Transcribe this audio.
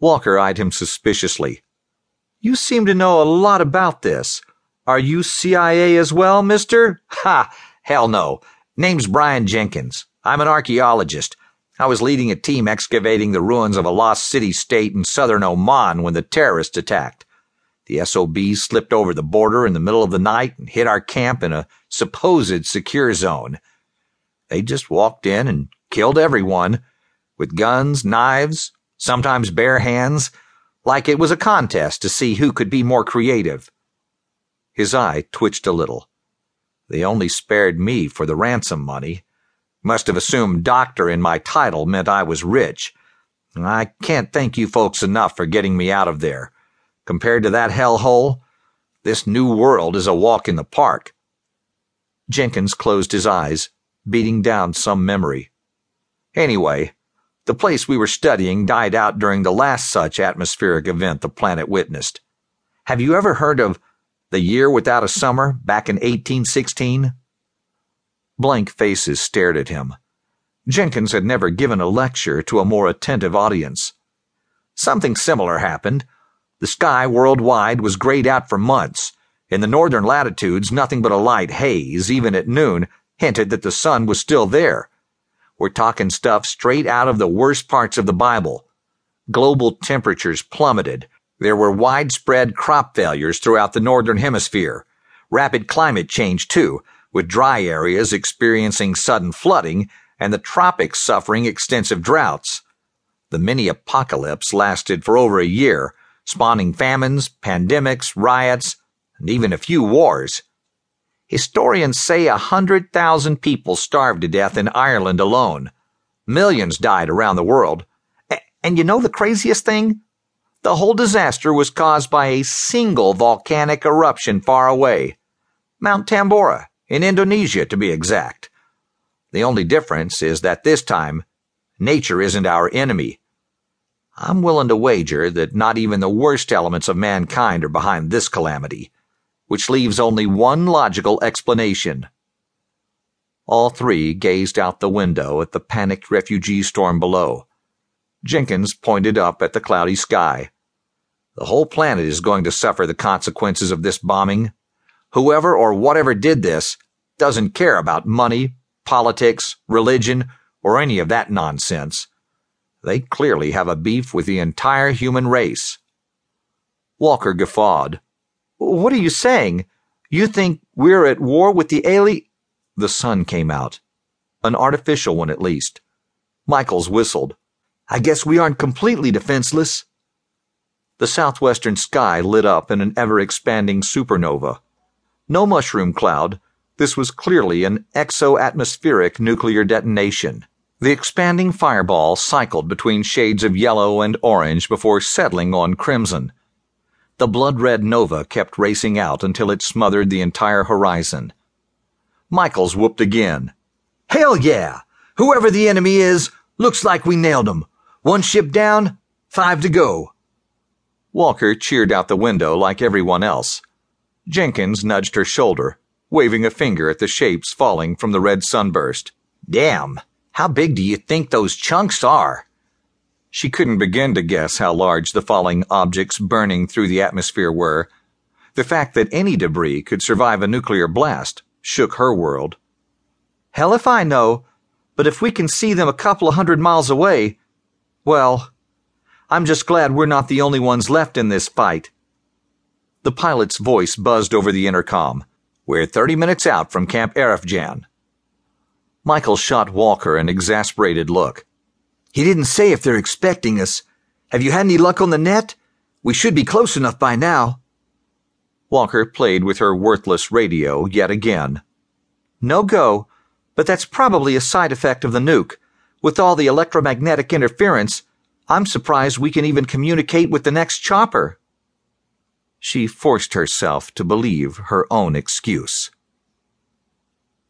Walker eyed him suspiciously. You seem to know a lot about this. Are you CIA as well, mister? Ha! Hell no. Name's Brian Jenkins. I'm an archaeologist. I was leading a team excavating the ruins of a lost city state in southern Oman when the terrorists attacked. The SOBs slipped over the border in the middle of the night and hit our camp in a supposed secure zone. They just walked in and killed everyone with guns, knives, sometimes bare hands, like it was a contest to see who could be more creative. His eye twitched a little. They only spared me for the ransom money. Must have assumed doctor in my title meant I was rich. I can't thank you folks enough for getting me out of there. Compared to that hellhole, this new world is a walk in the park. Jenkins closed his eyes beating down some memory. Anyway, the place we were studying died out during the last such atmospheric event the planet witnessed. Have you ever heard of the year without a summer back in 1816? Blank faces stared at him. Jenkins had never given a lecture to a more attentive audience. Something similar happened. The sky worldwide was grayed out for months. In the northern latitudes, nothing but a light haze, even at noon, hinted that the sun was still there. We're talking stuff straight out of the worst parts of the Bible. Global temperatures plummeted. There were widespread crop failures throughout the northern hemisphere. Rapid climate change, too, with dry areas experiencing sudden flooding and the tropics suffering extensive droughts. The mini apocalypse lasted for over a year, spawning famines, pandemics, riots, and even a few wars. Historians say a hundred thousand people starved to death in Ireland alone. Millions died around the world. And you know the craziest thing? The whole disaster was caused by a single volcanic eruption far away. Mount Tambora, in Indonesia to be exact. The only difference is that this time, nature isn't our enemy. I'm willing to wager that not even the worst elements of mankind are behind this calamity which leaves only one logical explanation. All three gazed out the window at the panicked refugee storm below. Jenkins pointed up at the cloudy sky. The whole planet is going to suffer the consequences of this bombing. Whoever or whatever did this doesn't care about money, politics, religion, or any of that nonsense. They clearly have a beef with the entire human race. Walker guffawed. What are you saying? You think we're at war with the alien? The sun came out. An artificial one, at least. Michaels whistled. I guess we aren't completely defenseless. The southwestern sky lit up in an ever expanding supernova. No mushroom cloud, this was clearly an exo-atmospheric nuclear detonation. The expanding fireball cycled between shades of yellow and orange before settling on crimson. The blood red nova kept racing out until it smothered the entire horizon. Michaels whooped again. Hell yeah! Whoever the enemy is, looks like we nailed him. One ship down, five to go. Walker cheered out the window like everyone else. Jenkins nudged her shoulder, waving a finger at the shapes falling from the red sunburst. Damn, how big do you think those chunks are? She couldn't begin to guess how large the falling objects burning through the atmosphere were. The fact that any debris could survive a nuclear blast shook her world. Hell if I know, but if we can see them a couple of hundred miles away, well, I'm just glad we're not the only ones left in this fight. The pilot's voice buzzed over the intercom. We're 30 minutes out from Camp Arifjan. Michaels shot Walker an exasperated look. He didn't say if they're expecting us. Have you had any luck on the net? We should be close enough by now. Walker played with her worthless radio yet again. No go, but that's probably a side effect of the nuke. With all the electromagnetic interference, I'm surprised we can even communicate with the next chopper. She forced herself to believe her own excuse.